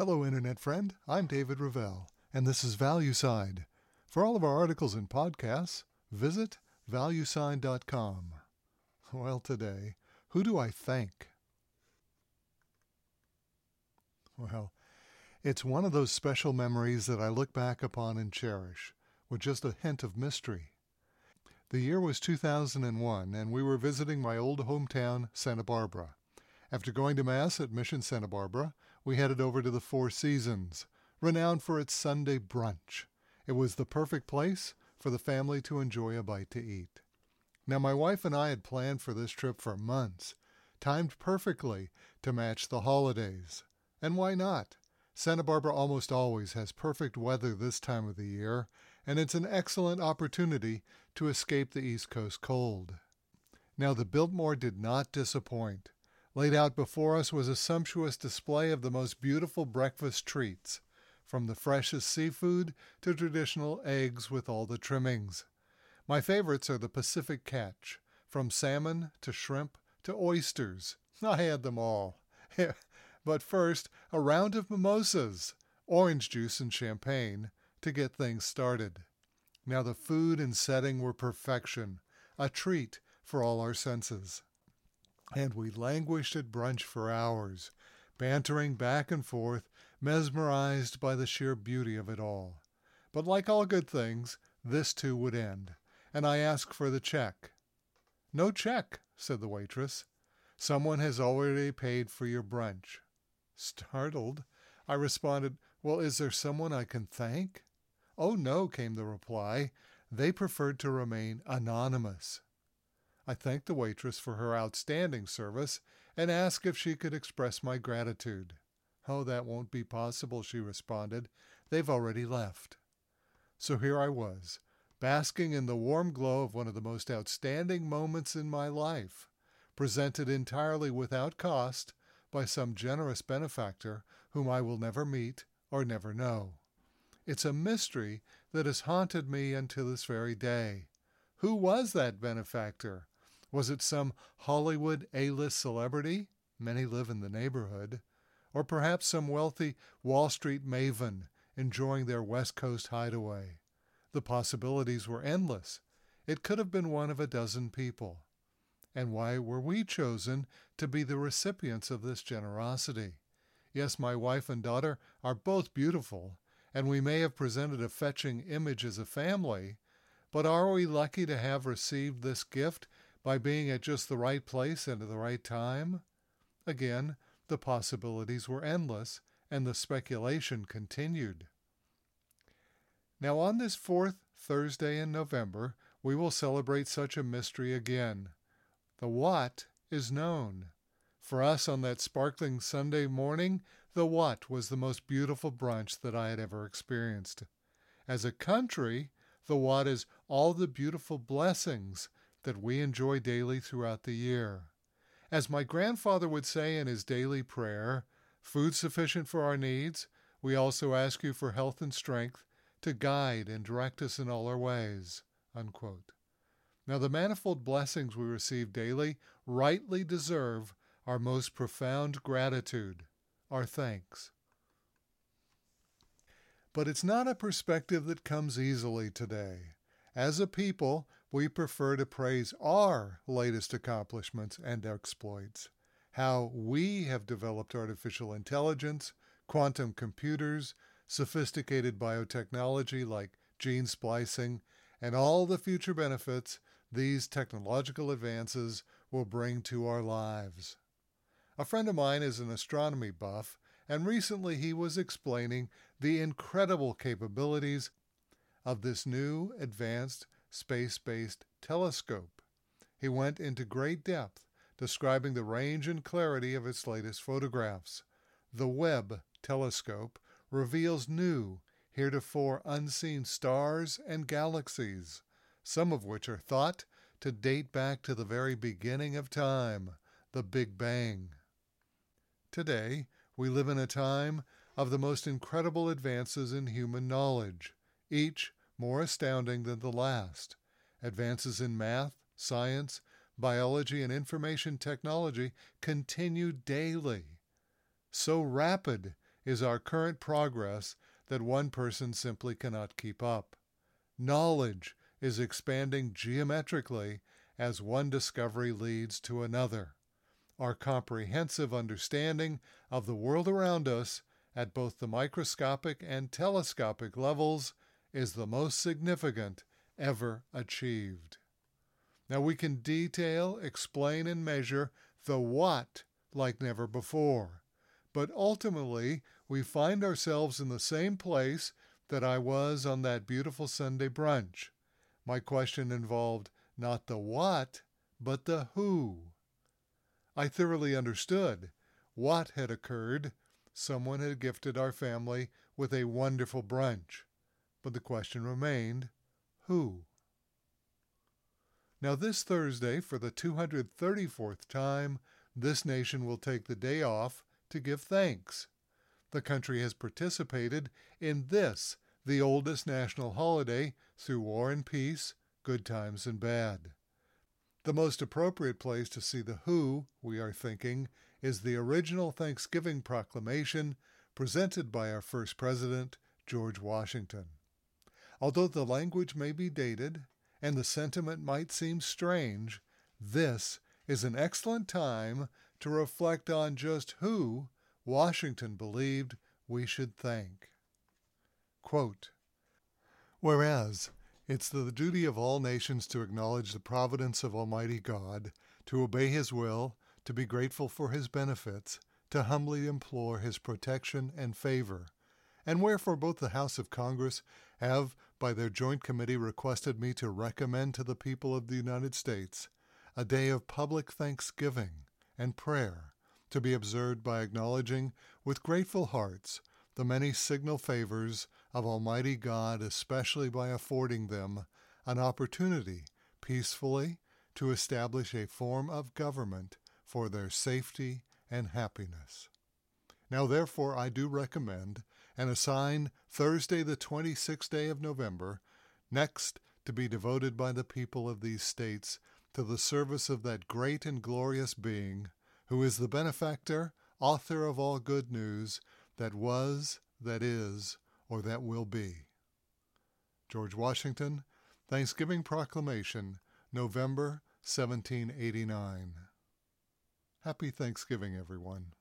Hello, Internet friend. I'm David Ravel, and this is ValueSide. For all of our articles and podcasts, visit valueside.com. Well, today, who do I thank? Well, it's one of those special memories that I look back upon and cherish, with just a hint of mystery. The year was 2001, and we were visiting my old hometown, Santa Barbara. After going to Mass at Mission Santa Barbara, we headed over to the Four Seasons, renowned for its Sunday brunch. It was the perfect place for the family to enjoy a bite to eat. Now, my wife and I had planned for this trip for months, timed perfectly to match the holidays. And why not? Santa Barbara almost always has perfect weather this time of the year, and it's an excellent opportunity to escape the East Coast cold. Now, the Biltmore did not disappoint. Laid out before us was a sumptuous display of the most beautiful breakfast treats, from the freshest seafood to traditional eggs with all the trimmings. My favorites are the Pacific catch, from salmon to shrimp to oysters. I had them all. but first, a round of mimosas, orange juice and champagne, to get things started. Now the food and setting were perfection, a treat for all our senses and we languished at brunch for hours, bantering back and forth, mesmerized by the sheer beauty of it all. But like all good things, this too would end, and I asked for the check. No check, said the waitress. Someone has already paid for your brunch. Startled, I responded, Well, is there someone I can thank? Oh, no, came the reply. They preferred to remain anonymous. I thanked the waitress for her outstanding service and asked if she could express my gratitude. Oh, that won't be possible, she responded. They've already left. So here I was, basking in the warm glow of one of the most outstanding moments in my life, presented entirely without cost by some generous benefactor whom I will never meet or never know. It's a mystery that has haunted me until this very day. Who was that benefactor? Was it some Hollywood A list celebrity? Many live in the neighborhood. Or perhaps some wealthy Wall Street maven enjoying their West Coast hideaway. The possibilities were endless. It could have been one of a dozen people. And why were we chosen to be the recipients of this generosity? Yes, my wife and daughter are both beautiful, and we may have presented a fetching image as a family, but are we lucky to have received this gift by being at just the right place and at the right time? Again, the possibilities were endless, and the speculation continued. Now, on this fourth Thursday in November, we will celebrate such a mystery again. The what is known. For us on that sparkling Sunday morning, the what was the most beautiful brunch that I had ever experienced. As a country, the what is all the beautiful blessings that we enjoy daily throughout the year. As my grandfather would say in his daily prayer, food sufficient for our needs, we also ask you for health and strength to guide and direct us in all our ways. Unquote. Now, the manifold blessings we receive daily rightly deserve our most profound gratitude, our thanks. But it's not a perspective that comes easily today. As a people, we prefer to praise our latest accomplishments and exploits, how we have developed artificial intelligence, quantum computers, sophisticated biotechnology like gene splicing, and all the future benefits these technological advances will bring to our lives. A friend of mine is an astronomy buff, and recently he was explaining the incredible capabilities of this new advanced space based telescope. He went into great depth describing the range and clarity of its latest photographs. The Webb telescope reveals new, heretofore unseen stars and galaxies, some of which are thought to date back to the very beginning of time, the Big Bang. Today, we live in a time of the most incredible advances in human knowledge, each more astounding than the last. Advances in math, science, biology, and information technology continue daily. So rapid is our current progress that one person simply cannot keep up. Knowledge is expanding geometrically as one discovery leads to another. Our comprehensive understanding of the world around us at both the microscopic and telescopic levels is the most significant ever achieved. Now we can detail, explain, and measure the what like never before. But ultimately, we find ourselves in the same place that I was on that beautiful Sunday brunch. My question involved not the what, but the who. I thoroughly understood what had occurred. Someone had gifted our family with a wonderful brunch. But the question remained who? Now, this Thursday, for the 234th time, this nation will take the day off to give thanks. The country has participated in this, the oldest national holiday, through war and peace, good times and bad. The most appropriate place to see the who, we are thinking, is the original Thanksgiving proclamation presented by our first president, George Washington. Although the language may be dated and the sentiment might seem strange, this is an excellent time to reflect on just who Washington believed we should thank. Quote, Whereas it's the duty of all nations to acknowledge the providence of Almighty God, to obey His will, to be grateful for His benefits, to humbly implore His protection and favor, and wherefore both the House of Congress have, by their joint committee, requested me to recommend to the people of the United States a day of public thanksgiving and prayer to be observed by acknowledging with grateful hearts the many signal favors of Almighty God, especially by affording them an opportunity peacefully to establish a form of government for their safety and happiness. Now, therefore, I do recommend and assign Thursday, the 26th day of November, next to be devoted by the people of these states to the service of that great and glorious being who is the benefactor, author of all good news that was, that is, or that will be. George Washington, Thanksgiving Proclamation, November 1789. Happy Thanksgiving, everyone.